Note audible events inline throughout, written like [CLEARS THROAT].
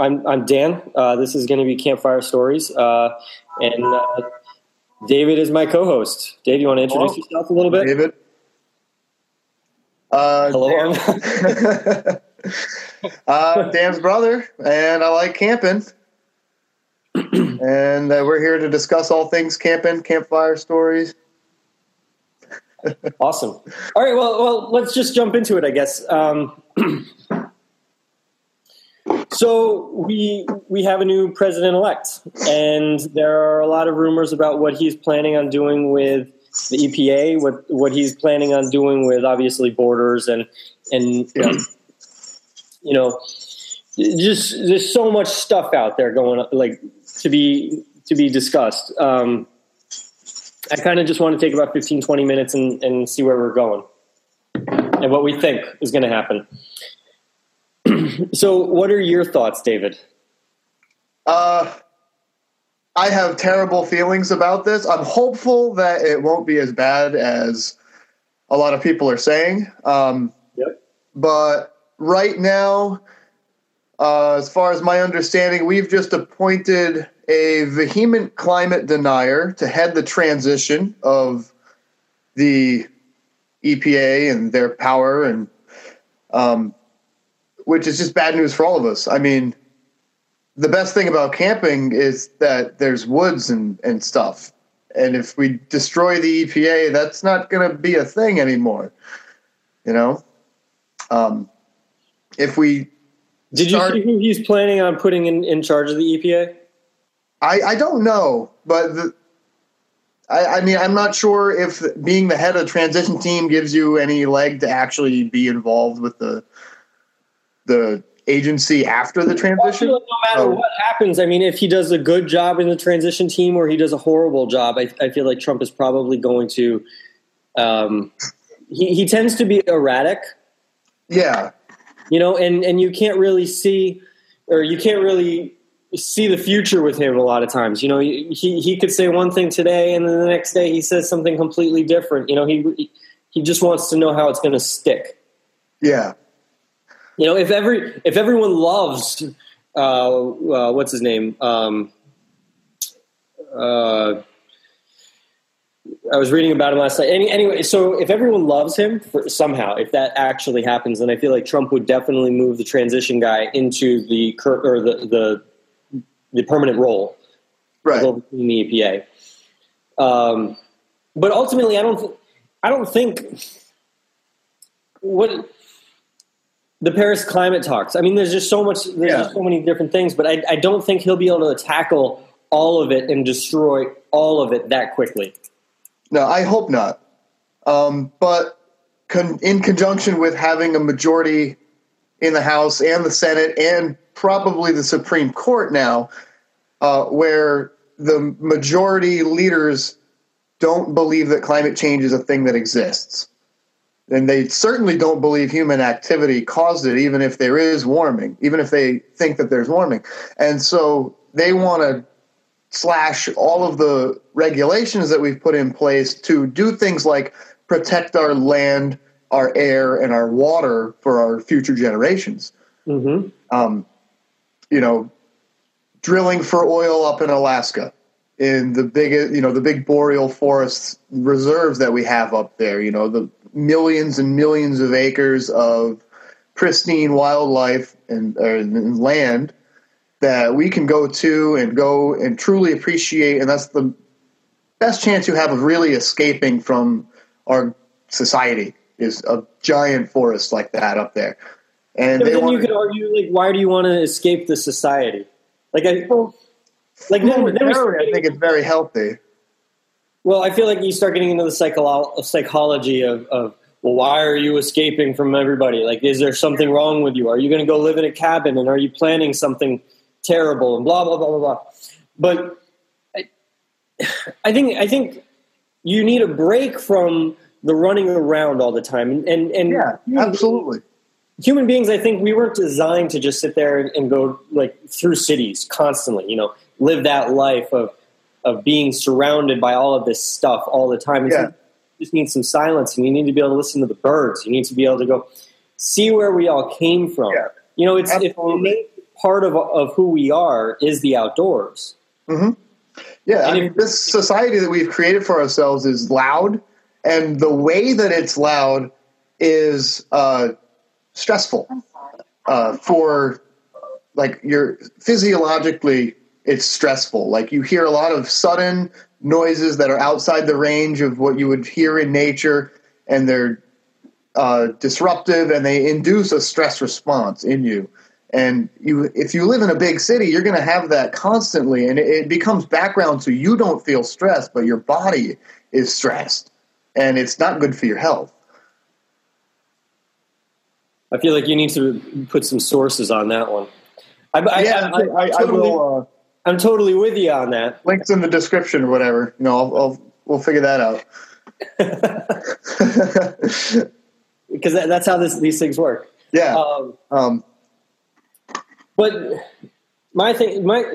I'm I'm Dan. Uh, this is going to be Campfire Stories, uh, and uh, David is my co-host. Dave, you want to introduce Hello. yourself a little bit? David. Uh, Hello. Dan. [LAUGHS] [LAUGHS] uh, Dan's brother, and I like camping. [CLEARS THROAT] and uh, we're here to discuss all things camping, campfire stories. [LAUGHS] awesome. All right. Well, well, let's just jump into it. I guess. Um, [CLEARS THROAT] so we we have a new president elect, and there are a lot of rumors about what he's planning on doing with the EPA, what what he's planning on doing with obviously borders and and yeah. you know just there's so much stuff out there going like to be to be discussed. Um, I kind of just want to take about 15, 20 minutes and, and see where we're going and what we think is going to happen. So, what are your thoughts, David? Uh, I have terrible feelings about this. I'm hopeful that it won't be as bad as a lot of people are saying. Um, yep. But right now, uh, as far as my understanding, we've just appointed a vehement climate denier to head the transition of the EPA and their power, and um, which is just bad news for all of us. I mean, the best thing about camping is that there's woods and, and stuff. And if we destroy the EPA, that's not going to be a thing anymore. You know? Um, if we did start, you see who he's planning on putting in, in charge of the EPA? I, I don't know, but the, I, I mean, I'm not sure if being the head of the transition team gives you any leg to actually be involved with the the agency after the transition. Like no matter what happens, I mean, if he does a good job in the transition team or he does a horrible job, I, I feel like Trump is probably going to. Um, he, he tends to be erratic. Yeah, you know, and and you can't really see, or you can't really see the future with him a lot of times. You know, he he could say one thing today, and then the next day he says something completely different. You know, he he just wants to know how it's going to stick. Yeah. You know, if every if everyone loves uh, uh, what's his name, um, uh, I was reading about him last night. Any, anyway, so if everyone loves him for, somehow, if that actually happens, then I feel like Trump would definitely move the transition guy into the or the the, the permanent role, right, in the EPA. Um, but ultimately, I don't. Th- I don't think what the Paris climate talks. I mean, there's just so much. There's yeah. just so many different things, but I, I don't think he'll be able to tackle all of it and destroy all of it that quickly. No, I hope not. Um, but con- in conjunction with having a majority in the House and the Senate and probably the Supreme Court now, uh, where the majority leaders don't believe that climate change is a thing that exists. And they certainly don't believe human activity caused it, even if there is warming, even if they think that there's warming. And so they want to slash all of the regulations that we've put in place to do things like protect our land, our air, and our water for our future generations. Mm-hmm. Um, you know, drilling for oil up in Alaska, in the big, you know, the big boreal forest reserves that we have up there. You know, the millions and millions of acres of pristine wildlife and, and land that we can go to and go and truly appreciate, and that's the best chance you have of really escaping from our society is a giant forest like that up there. And then you could argue, like, why do you want to escape the society? Like, I, like, then, then I think it's very healthy. Well, I feel like you start getting into the psycholo- psychology of, of, well, why are you escaping from everybody? Like, is there something wrong with you? Are you going to go live in a cabin and are you planning something terrible and blah blah blah blah blah. But I, [SIGHS] I think I think you need a break from the running around all the time and and, and yeah, absolutely. Human beings, I think we weren't designed to just sit there and, and go like through cities constantly. You know, live that life of of being surrounded by all of this stuff all the time. And yeah. so you just need some silence, and you need to be able to listen to the birds. You need to be able to go see where we all came from. Yeah. You know, it's if part of of who we are is the outdoors. Mm-hmm. Yeah, And I if- mean, this society that we've created for ourselves is loud, and the way that it's loud is uh, stressful uh, for like you're physiologically it's stressful. Like you hear a lot of sudden noises that are outside the range of what you would hear in nature, and they're uh, disruptive and they induce a stress response in you. And you, if you live in a big city, you're going to have that constantly, and it, it becomes background so you don't feel stressed, but your body is stressed, and it's not good for your health. I feel like you need to put some sources on that one. I, I, yeah, I, I, I totally, will. Uh, I'm totally with you on that. links in the description or whatever. You know, I'll, I'll we'll figure that out. [LAUGHS] because that, that's how this, these things work. yeah. Um, Um, but my thing, my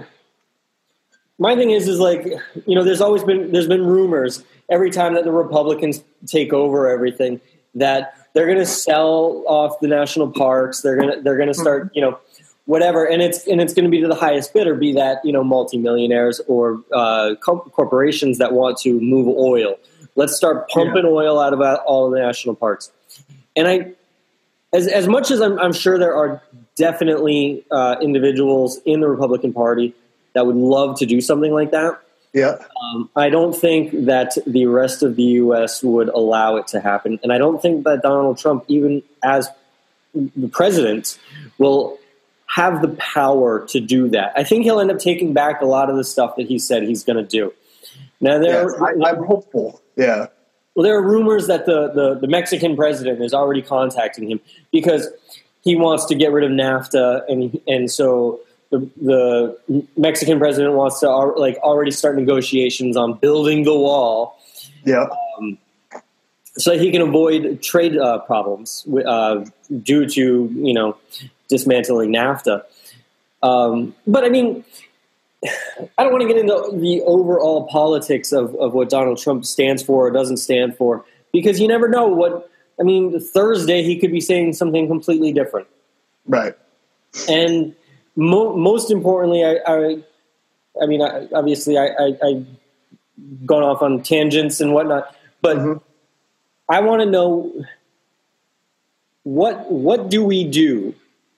my thing is, is like you know, there's always been there's been rumors every time that the Republicans take over everything that they're going to sell off the national parks. They're going to they're going to start you know whatever, and it's and it's going to be to the highest bidder, be that you know multimillionaires or uh, co- corporations that want to move oil. Let's start pumping oil out of all of the national parks. And I, as as much as I'm, I'm sure there are definitely uh, individuals in the Republican Party that would love to do something like that. yeah. Um, I don't think that the rest of the U.S. would allow it to happen, and I don't think that Donald Trump, even as the president, will have the power to do that. I think he'll end up taking back a lot of the stuff that he said he's going to do. Now there, Yes, I, I'm hopeful. Yeah. well, there are rumors that the, the, the Mexican president is already contacting him because he wants to get rid of NAFTA, and and so the the Mexican president wants to like already start negotiations on building the wall Yeah. so he can avoid trade uh, problems uh, due to you know dismantling NAFTA. Um, but I mean, [SIGHS] I don't want to get into the overall politics of, of what Donald Trump stands for or doesn't stand for because you never know what. I mean, Thursday he could be saying something completely different, Right. and mo- most importantly, I, I, I mean, I, obviously, I, I, I gone off on tangents and whatnot, but. Mhm. I want to know what what do we do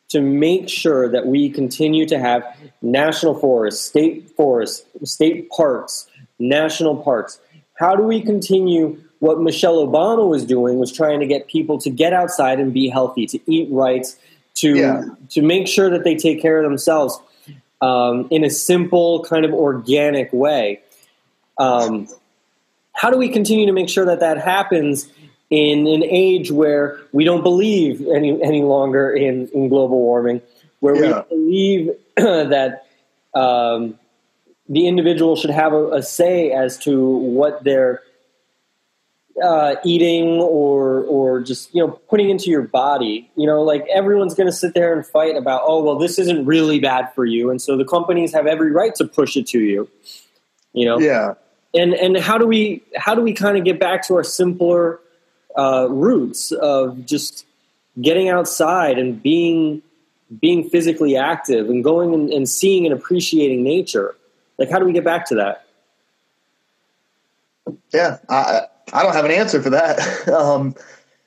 to make sure that we continue to have national forests, state forests, state parks, national parks? How do we continue what Michelle Obama was doing was trying to get people to get outside and be healthy, to eat right, to Yeah. to make sure that they take care of themselves um, in a simple kind of organic way. Um, how do we continue to make sure that that happens in an age where we don't believe any any longer in, in global warming, where Yeah. we believe [CLEARS THROAT] that um, the individual should have a, a say as to what they're uh, eating or or just you know putting into your body. You know, like everyone's going to sit there and fight about, oh well, this isn't really bad for you, and so the companies have every right to push it to you. You know, Yeah. and and how do we how do we kind of get back to our simpler uh, roots of just getting outside and being being physically active and going and, and seeing and appreciating nature like how do we get back to that Yeah. I I don't have an answer for that. [LAUGHS] um,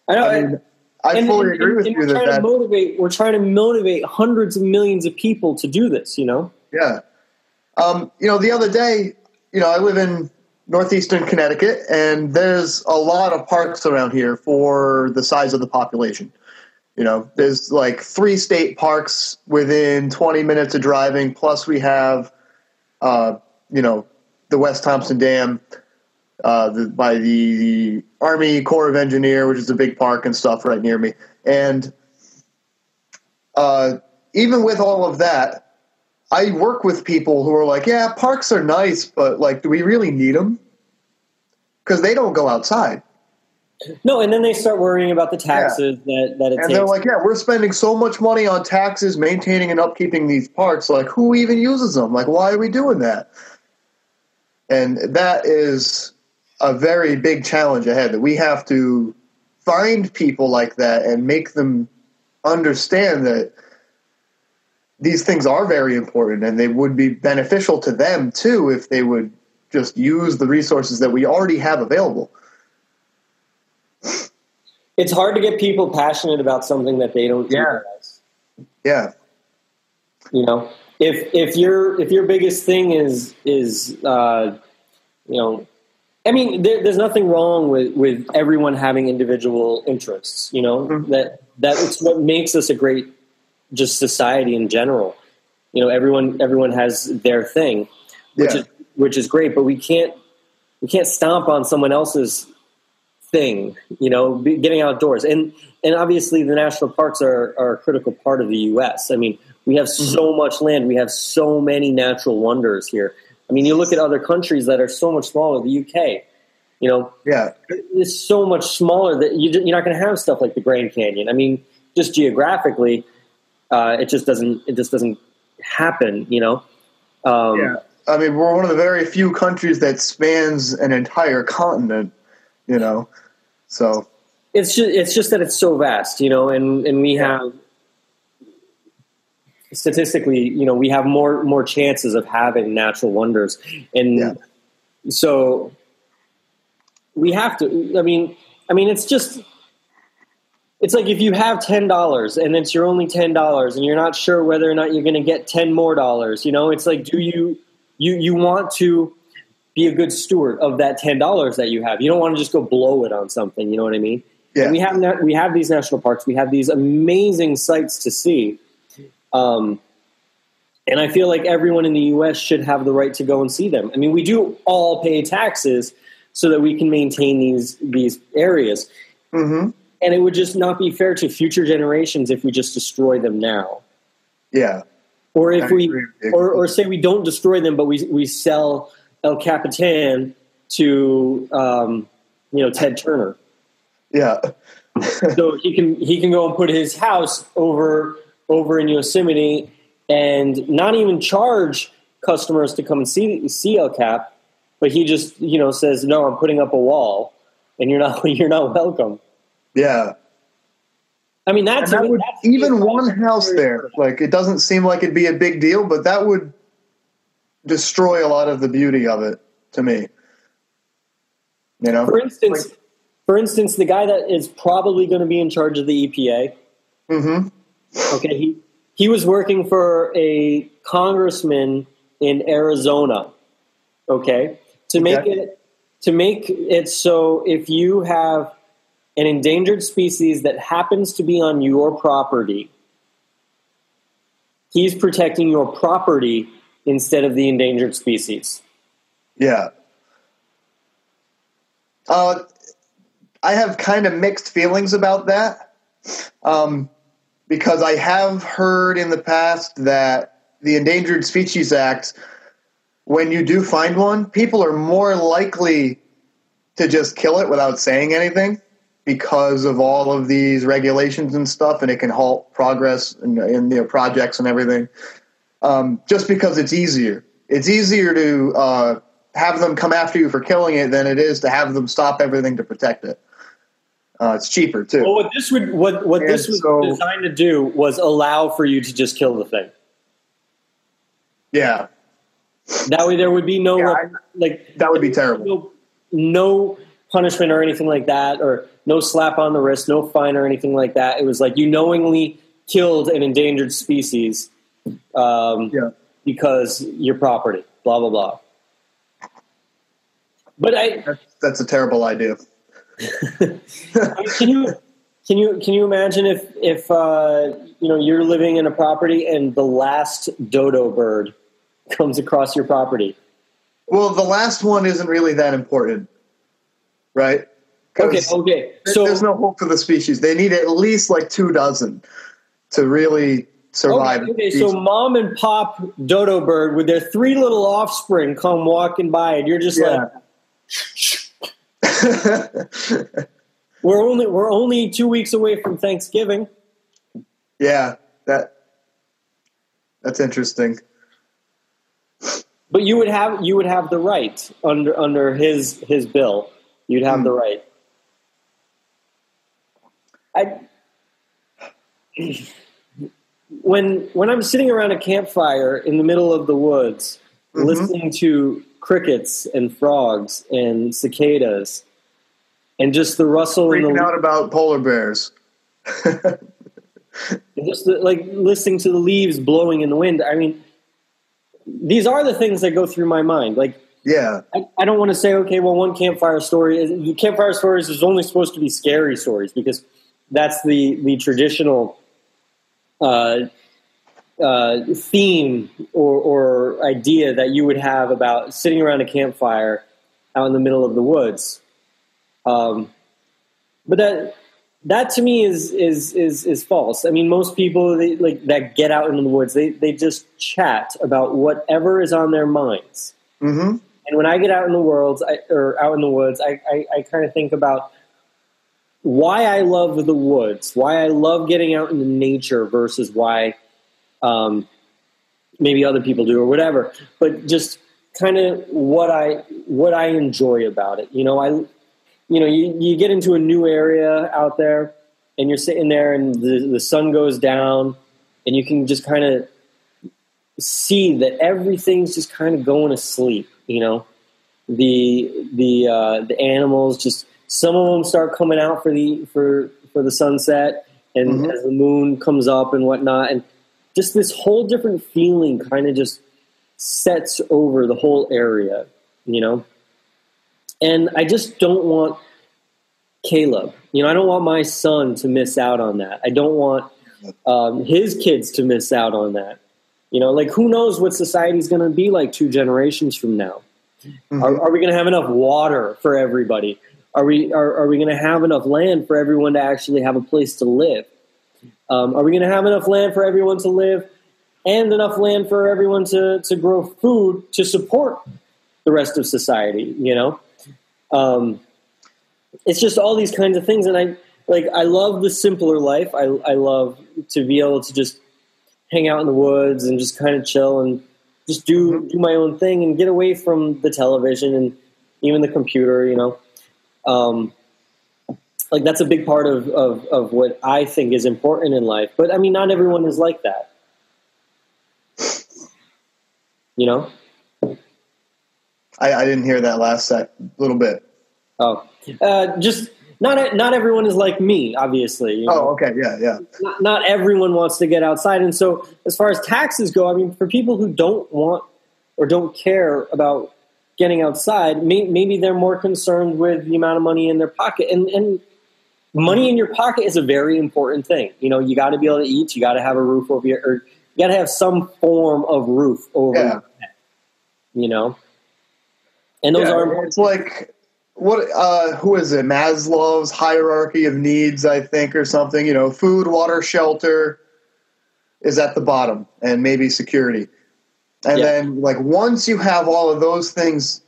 i know I mean, I and- fully and- agree with you we're that trying to motivate we're trying to motivate hundreds of millions of people to do this you know Yeah. Um, you know, the other day, you know, I live in northeastern Connecticut, and there's a lot of parks around here for the size of the population. You know, there's like three state parks within 20 minutes of driving, plus we have, uh, you know, the West Thompson Dam uh, the, by the, the Army Corps of Engineer, which is a big park and stuff right near me. And uh, even with all of that, I work with people who are like, yeah, parks are nice, but like, do we really need them? Because they don't go outside. no and then they start worrying about the taxes that that it And takes they're like, yeah, we're spending so much money on taxes, maintaining and upkeeping these parks. Like, who even uses them? Like, why are we doing that? And that is a very big challenge ahead that we have to find people like that and make them understand that these things are very important and they would be beneficial to them too if they would just use the resources that we already have available. It's hard to get people passionate about something that they don't Yeah. realize. Yeah. You know, if if your if your biggest thing is is uh, you know, I mean, there, there's nothing wrong with with everyone having individual interests. You know Mhm. that it's what makes us a great just society in general. You know, everyone everyone has their thing, which Yeah. is which is great, but we can't we can't stomp on someone else's thing. You know, be, getting outdoors and and obviously the national parks are are a critical part of the U.S. I mean, we have mm-hmm. so much land, we have so many natural wonders here. I mean, you look at other countries that are so much smaller. The UK, you know, Yeah. is so much smaller that you, you're not going to have stuff like the Grand Canyon. I mean, just geographically, uh, it just doesn't it just doesn't happen. You know. Um, Yeah. I mean, we're one of the very few countries that spans an entire continent, you know. So, it's just it's just that it's so vast, you know, and and we have statistically, you know, we have more more chances of having natural wonders, and Yeah. so we have to. I mean, I mean, it's just. It's like if you have ten dollars and it's your only ten dollars, and you're not sure whether or not you're going to get ten more dollars. You know, it's like, do you you you want to be a good steward of that ten dollars that you have? You don't want to just go blow it on something. You know what I mean? yeah. And we have na- we have these national parks. We have these amazing sites to see, um, and I feel like everyone in the U.S. should have the right to go and see them. I mean, we do all pay taxes so that we can maintain these these areas, hmm and it would just not be fair to future generations if we just destroy them now, Yeah. or if I we agree with you. or, or say we don't destroy them, but we we sell El Capitan to um, you know Ted Turner. Yeah. [LAUGHS] so he can he can go and put his house over over in Yosemite and not even charge customers to come and see see El Cap, but he just you know says no, I'm putting up a wall, and you're not [LAUGHS] you're not welcome. Yeah. I mean that's, that would, that's even one house there, like, it doesn't seem like it'd be a big deal, but that would destroy a lot of the beauty of it to me. You know? For instance, for instance, the guy that is probably going to be in charge of the EPA. hmm Okay, he he was working for a congressman in Arizona. Okay, to make Okay. it to make it so if you have an endangered species that happens to be on your property, he's protecting your property instead of the endangered species. Yeah. Uh, I have kind of mixed feelings about that um, because I have heard in the past that the Endangered Species Act, when you do find one, people are more likely to just kill it without saying anything because of all of these regulations and stuff, and it can halt progress in, in their projects and everything. Um, just because it's easier. It's easier to uh, have them come after you for killing it than it is to have them stop everything to protect it. Uh, it's cheaper too. Well, what this would what what this was so- designed to do was allow for you to just kill the thing. Yeah, That way, there would be no Yeah, like that would be terrible. no, no punishment or anything like that, or no slap on the wrist, no fine or anything like that. It was like you knowingly killed an endangered species um, Yeah. because your property, blah blah blah. But I That's, that's a terrible idea. can you can you can you imagine if if uh, you know you're living in a property and the last dodo bird comes across your property? Well, the last one isn't really that important, right? Okay, okay. So there's no hope for the species. They need at least like two dozen to really survive. Okay, okay, so mom and pop dodo bird with their three little offspring come walking by, and you're just like, [LAUGHS] "We're only we're only two weeks away from Thanksgiving." yeah, that that's interesting. But you would have you would have the right under under his his bill. You'd have Hmm. the right. I when when I'm sitting around a campfire in the middle of the woods, mm-hmm. listening to crickets and frogs and cicadas, and just the rustle Freaking and the out about polar bears. [LAUGHS] just the, like listening to the leaves blowing in the wind. I mean, these are the things that go through my mind. Like, yeah, I, I don't want to say, okay, well, one campfire story is campfire stories is only supposed to be scary stories because that's the the traditional uh, uh, theme or, or idea that you would have about sitting around a campfire out in the middle of the woods. Um, but that that to me is is is is false. I mean, most people they, like that get out into the woods, they they just chat about whatever is on their minds. Mm-hmm. And when I get out in the world I, or out in the woods, I, I, I kind of think about why I love the woods, why I love getting out into nature versus why um, maybe other people do or whatever. But just kind of what I what I enjoy about it. You know, I you know you, you get into a new area out there and you're sitting there and the, the sun goes down and you can just kind of see that everything's just kind of going to sleep. You know, the the uh, the animals just some of them start coming out for the for for the sunset, and mm-hmm. as the moon comes up and whatnot, and just this whole different feeling kind of just sets over the whole area, you know. And I just don't want Caleb. You know, I don't want my son to miss out on that. I don't want um, his kids to miss out on that. You know, like who knows what society's going to be like two generations from now? Mm-hmm. Are, are, we going to have enough water for everybody? Are we are, are we going to have enough land for everyone to actually have a place to live? Um, are we going to have enough land for everyone to live, and enough land for everyone to to grow food to support the rest of society? You know, um, it's just all these kinds of things, and I like I love the simpler life. I I love to be able to just hang out in the woods and just kind of chill and just do do my own thing and get away from the television and even the computer. You know. Um, like that's a big part of, of, of what I think is important in life. But I mean, not everyone is like that. You know? I, I didn't hear that last set little bit. Oh, uh, just not not everyone is like me, obviously. You know? Oh, okay, yeah, yeah. Not, not everyone wants to get outside, and so as far as taxes go, I mean, for people who don't want or don't care about getting outside, may, maybe they're more concerned with the amount of money in their pocket. And, and money in your pocket is a very important thing. You know, you got to be able to eat. You got to have a roof over your, or you got to have some form of roof over yeah. your head. You know, and those yeah, are it's like what uh, who is it maslow's hierarchy of needs i think or something you know food water shelter is at the bottom and maybe security and yeah. then, like, once you have all of those things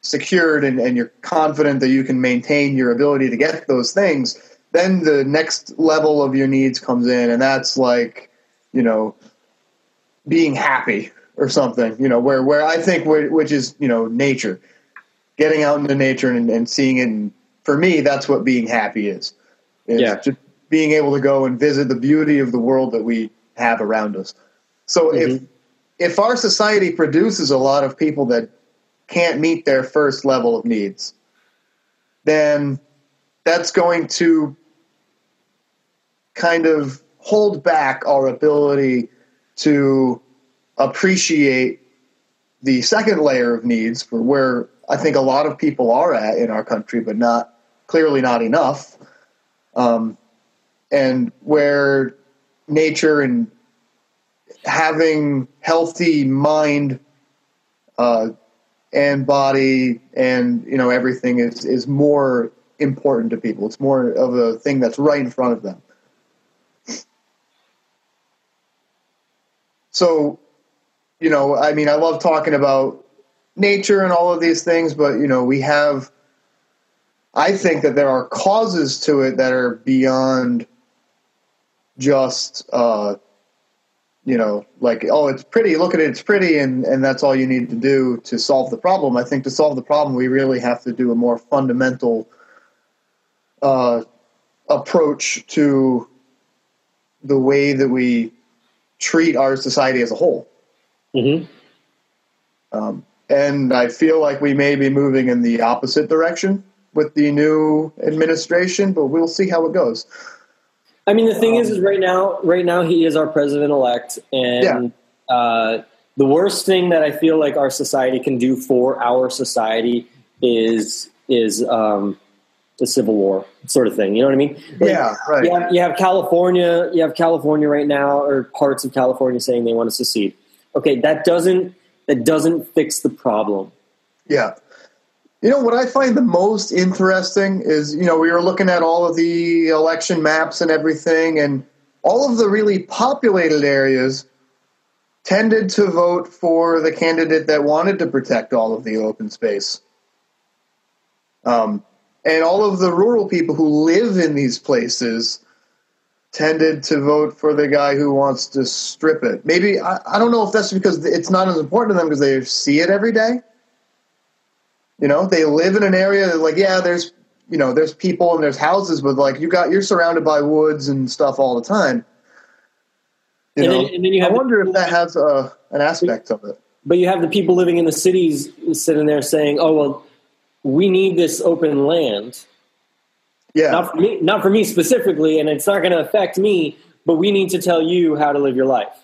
secured and, and you're confident that you can maintain your ability to get those things, then the next level of your needs comes in, and that's like, you know, being happy or something. You know, where where I think which is you know nature, getting out into nature and, and seeing it. And for me, that's what being happy is. It's yeah, just being able to go and visit the beauty of the world that we have around us. So mm-hmm. if if our society produces a lot of people that can't meet their first level of needs, then that's going to kind of hold back our ability to appreciate the second layer of needs for where I think a lot of people are at in our country, but not clearly not enough. Um, and where nature and having healthy mind uh, and body and you know everything is is more important to people. It's more of a thing that's right in front of them. So, you know, I mean, I love talking about nature and all of these things, but you know, we have. I think that there are causes to it that are beyond just uh, you know, like, oh, it's pretty, look at it, it's pretty, and, and that's all you need to do to solve the problem. I think to solve the problem, we really have to do a more fundamental uh, approach to the way that we treat our society as a whole. Mm-hmm. Um, and I feel like we may be moving in the opposite direction with the new administration, but we'll see how it goes. I mean, the thing um, is, is right now, right now he is our president elect, and yeah. uh, the worst thing that I feel like our society can do for our society is is um, the civil war sort of thing. You know what I mean? Like, yeah, right. You have, you have California, you have California right now, or parts of California saying they want to secede. Okay, that doesn't that doesn't fix the problem. Yeah. You know what I find the most interesting is you know we were looking at all of the election maps and everything, and all of the really populated areas tended to vote for the candidate that wanted to protect all of the open space. Um, and all of the rural people who live in these places tended to vote for the guy who wants to strip it. Maybe, I, I don't know if that's because it's not as important to them because they see it every day. You know, they live in an area that, like, yeah, there's, you know, there's people and there's houses, but like you got, you're surrounded by woods and stuff all the time. You and know, then, and then you I wonder if that has a, an aspect of it. But you have the people living in the cities sitting there saying, "Oh well, we need this open land." Yeah, not for me, not for me specifically, and it's not going to affect me. But we need to tell you how to live your life.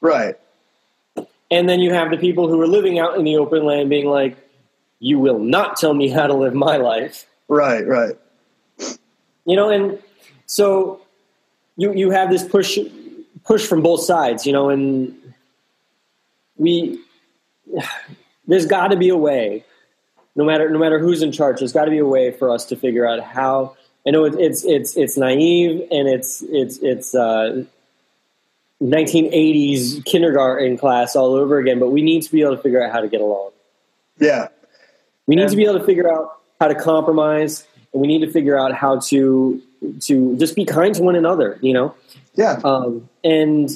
Right. And then you have the people who are living out in the open land being like, "You will not tell me how to live my life." Right. Right. You know, and so you you have this push push from both sides, you know, and we there's got to be a way, no matter no matter who's in charge, there's got to be a way for us to figure out how. I know it's it's it's naive and it's it's it's uh, 1980s kindergarten class all over again, but we need to be able to figure out how to get along. Yeah, we need to be able to figure out how to compromise, and we need to figure out how to to just be kind to one another. You know, yeah. Um, and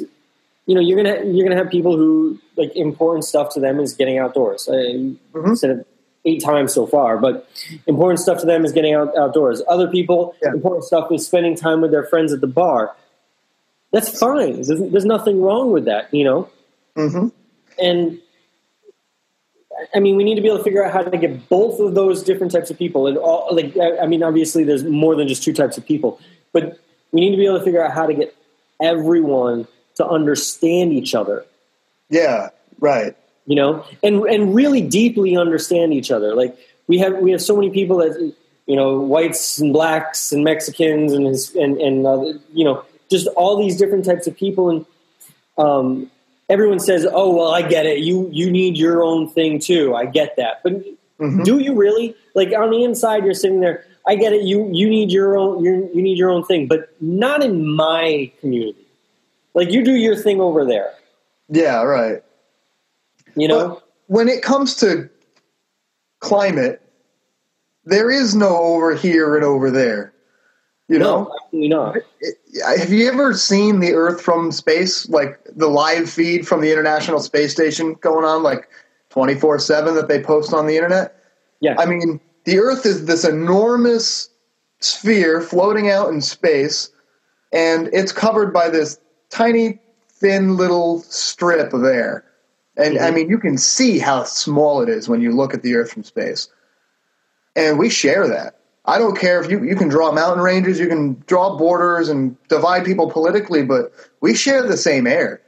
you know, you're gonna you're gonna have people who like important stuff to them is getting outdoors. I mm-hmm. said it eight times so far, but important stuff to them is getting out, outdoors. Other people, yeah. important stuff is spending time with their friends at the bar. That's fine. There's, there's nothing wrong with that, you know. Mm-hmm. And I mean, we need to be able to figure out how to get both of those different types of people. And all, like, I mean, obviously, there's more than just two types of people, but we need to be able to figure out how to get everyone to understand each other. Yeah, right. You know, and and really deeply understand each other. Like we have we have so many people that you know, whites and blacks and Mexicans and and and uh, you know, just all these different types of people and um, everyone says, "Oh, well, I get it. You you need your own thing too. I get that." But mm-hmm. do you really? Like on the inside, you're sitting there. I get it. You you need your own you you need your own thing, but not in my community. Like you do your thing over there. Yeah, right. You know, but when it comes to climate, there is no over here and over there. You no, know, absolutely not. Have you ever seen the Earth from space, like the live feed from the International Space Station going on, like twenty four seven that they post on the internet? Yeah, I mean, the Earth is this enormous sphere floating out in space, and it's covered by this tiny, thin little strip of air. And mm-hmm. I mean, you can see how small it is when you look at the Earth from space. And we share that. I don't care if you, you can draw mountain ranges, you can draw borders and divide people politically, but we share the same air.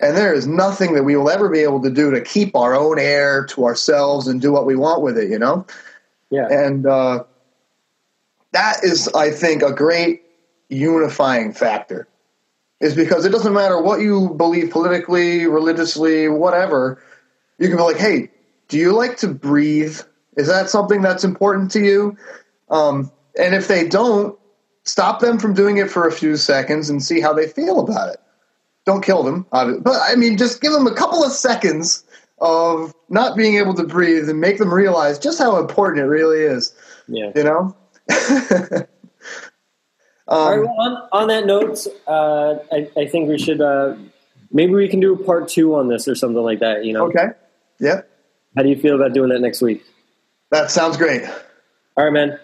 And there is nothing that we will ever be able to do to keep our own air to ourselves and do what we want with it, you know? Yeah. And uh, that is, I think, a great unifying factor. Is because it doesn't matter what you believe politically, religiously, whatever. You can be like, hey, do you like to breathe? Is that something that's important to you? Um, and if they don't, stop them from doing it for a few seconds and see how they feel about it. Don't kill them, but I mean, just give them a couple of seconds of not being able to breathe and make them realize just how important it really is. Yeah. You know? [LAUGHS] um, All right, well, on, on that note, uh, I, I, think we should, uh, maybe we can do a part two on this or something like that, you know? Okay. Yeah. How do you feel about doing that next week? That sounds great. All right, man.